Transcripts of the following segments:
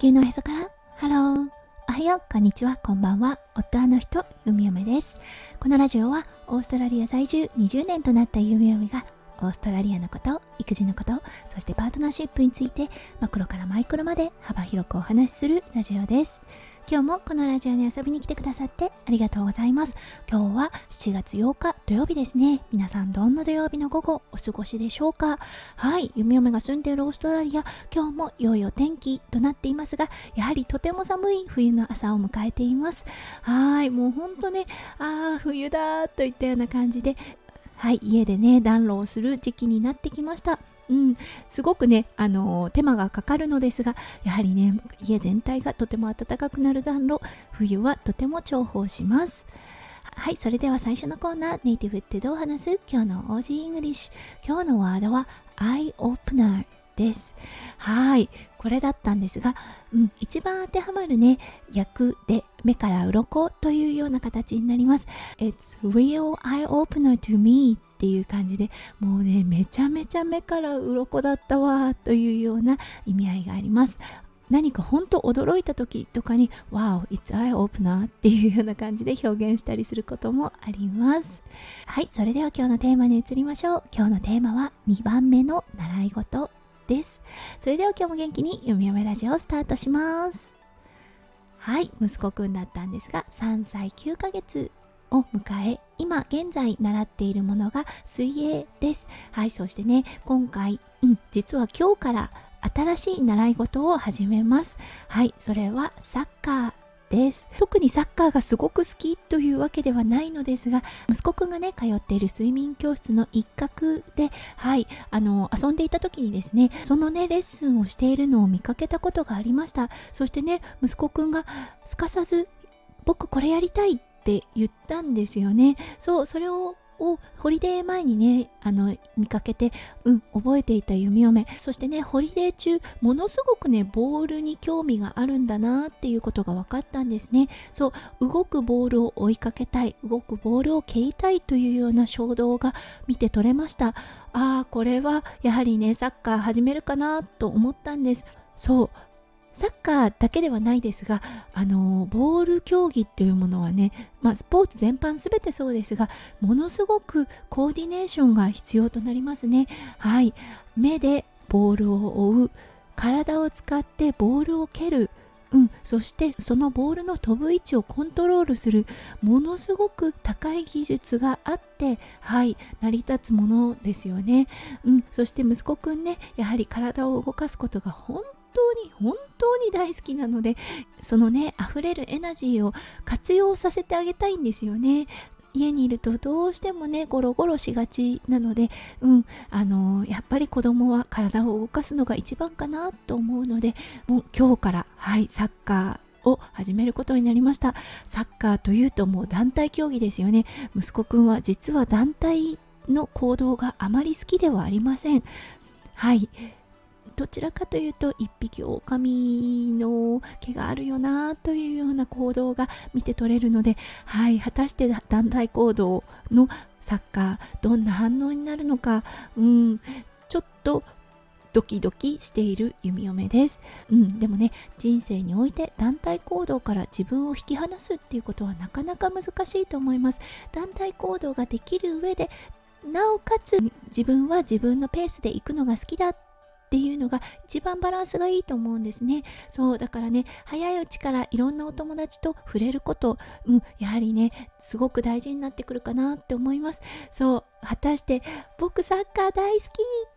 球のへそから。ハロー。おはよう。こんにちは。こんばんは。夫あの人ゆみおめです。このラジオはオーストラリア在住20年となったゆみおめがオーストラリアのこと育児のことそしてパートナーシップについてマクロからマイクロまで幅広くお話しするラジオです今日もこのラジオに遊びに来てくださってありがとうございます。今日は7月8日土曜日ですね。皆さんどんな土曜日の午後お過ごしでしょうか？はい、弓嫁が住んでいるオーストラリア、今日も良いお天気となっていますが、やはりとても寒い冬の朝を迎えています。はい、もうほんとね、ああ、冬だーといったような感じで、はい、家でね、暖炉をする時期になってきました。うん、すごくね、あの手間がかかるのですが、やはりね、家全体がとても暖かくなる暖炉、冬はとても重宝します。はい、それでは最初のコーナー、ネイティブってどう話す今日の Aussie English。今日のワードは、アイオープナーです。はい、これだったんですが、うん、一番当てはまるね、役で目から鱗というような形になります。It's real eye opener to me っていう感じで、もうね、めちゃめちゃ目から鱗だったわというような意味合いがあります。何か本当驚いた時とかに Wow, it's eye opener っていうような感じで表現したりすることもあります。はい、それでは今日のテーマに移りましょう。今日のテーマは2番目の習い事です。それでは今日も元気に読み読めラジオをスタートします。はい、息子くんだったんですが、3歳9ヶ月を迎え、今現在習っているものが水泳です。はい、そしてね、今回、うん、実は今日から新しい習い事を始めます。はい、それはサッカーです。特にサッカーがすごく好きというわけではないのですが息子くんがね通っている水泳教室の一角ではいあの遊んでいた時にですねそのねレッスンをしているのを見かけたことがありました。そしてね息子くんがすかさず僕これやりたいって言ったんですよね。そうそれををホリデー前にねあの見かけてうん覚えていた弓嫁。そしてねホリデー中ものすごくねボールに興味があるんだなっていうことが分かったんですね。そう動くボールを追いかけたい動くボールを蹴りたいというような衝動が見て取れました。ああこれはやはりねサッカー始めるかなと思ったんです。そうサッカーだけではないですが、あのボール競技っていうものはね、まあ、スポーツ全般すべてそうですが、ものすごくコーディネーションが必要となりますね。はい。目でボールを追う、体を使ってボールを蹴る、うん、そしてそのボールの飛ぶ位置をコントロールするものすごく高い技術があってはい成り立つものですよね、うん、そして息子くんねやはり体を動かすことが本当に本当に大好きなのでそのね溢れるエナジーを活用させてあげたいんですよね。家にいるとどうしてもねゴロゴロしがちなのでうんあのー、やっぱり子供は体を動かすのが一番かなと思うのでもう今日からはいサッカーを始めることになりました。サッカーというともう団体競技ですよね。息子くんは実は団体の行動があまり好きではありません。はい。どちらかというと一匹狼の毛があるよなというような行動が見て取れるので、はい、果たして団体行動のサッカーどんな反応になるのか、うん、ちょっとドキドキしている弓嫁です。うん、でもね、人生において団体行動から自分を引き離すっていうことはなかなか難しいと思います。団体行動ができる上で、なおかつ自分は自分のペースで行くのが好きだっっていうのが一番バランスがいいと思うんですね。そう、だからね、早いうちからいろんなお友達と触れること、うん、やはりね、すごく大事になってくるかなって思います。そう、果たして僕サッカー大好き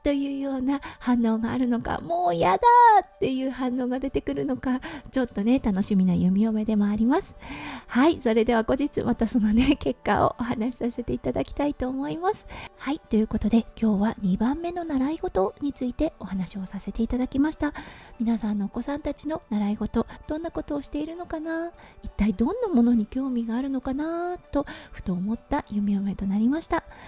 というような反応があるのかもうやだっていう反応が出てくるのかちょっとね楽しみな弓嫁でもあります。はいそれでは後日またそのね結果をお話しさせていただきたいと思います。はいということで今日は2番目の習い事についてお話をさせていただきました。皆さんのお子さんたちの習い事どんなことをしているのかな？一体どんなものに興味があるのかな？とふと思った弓嫁となりました。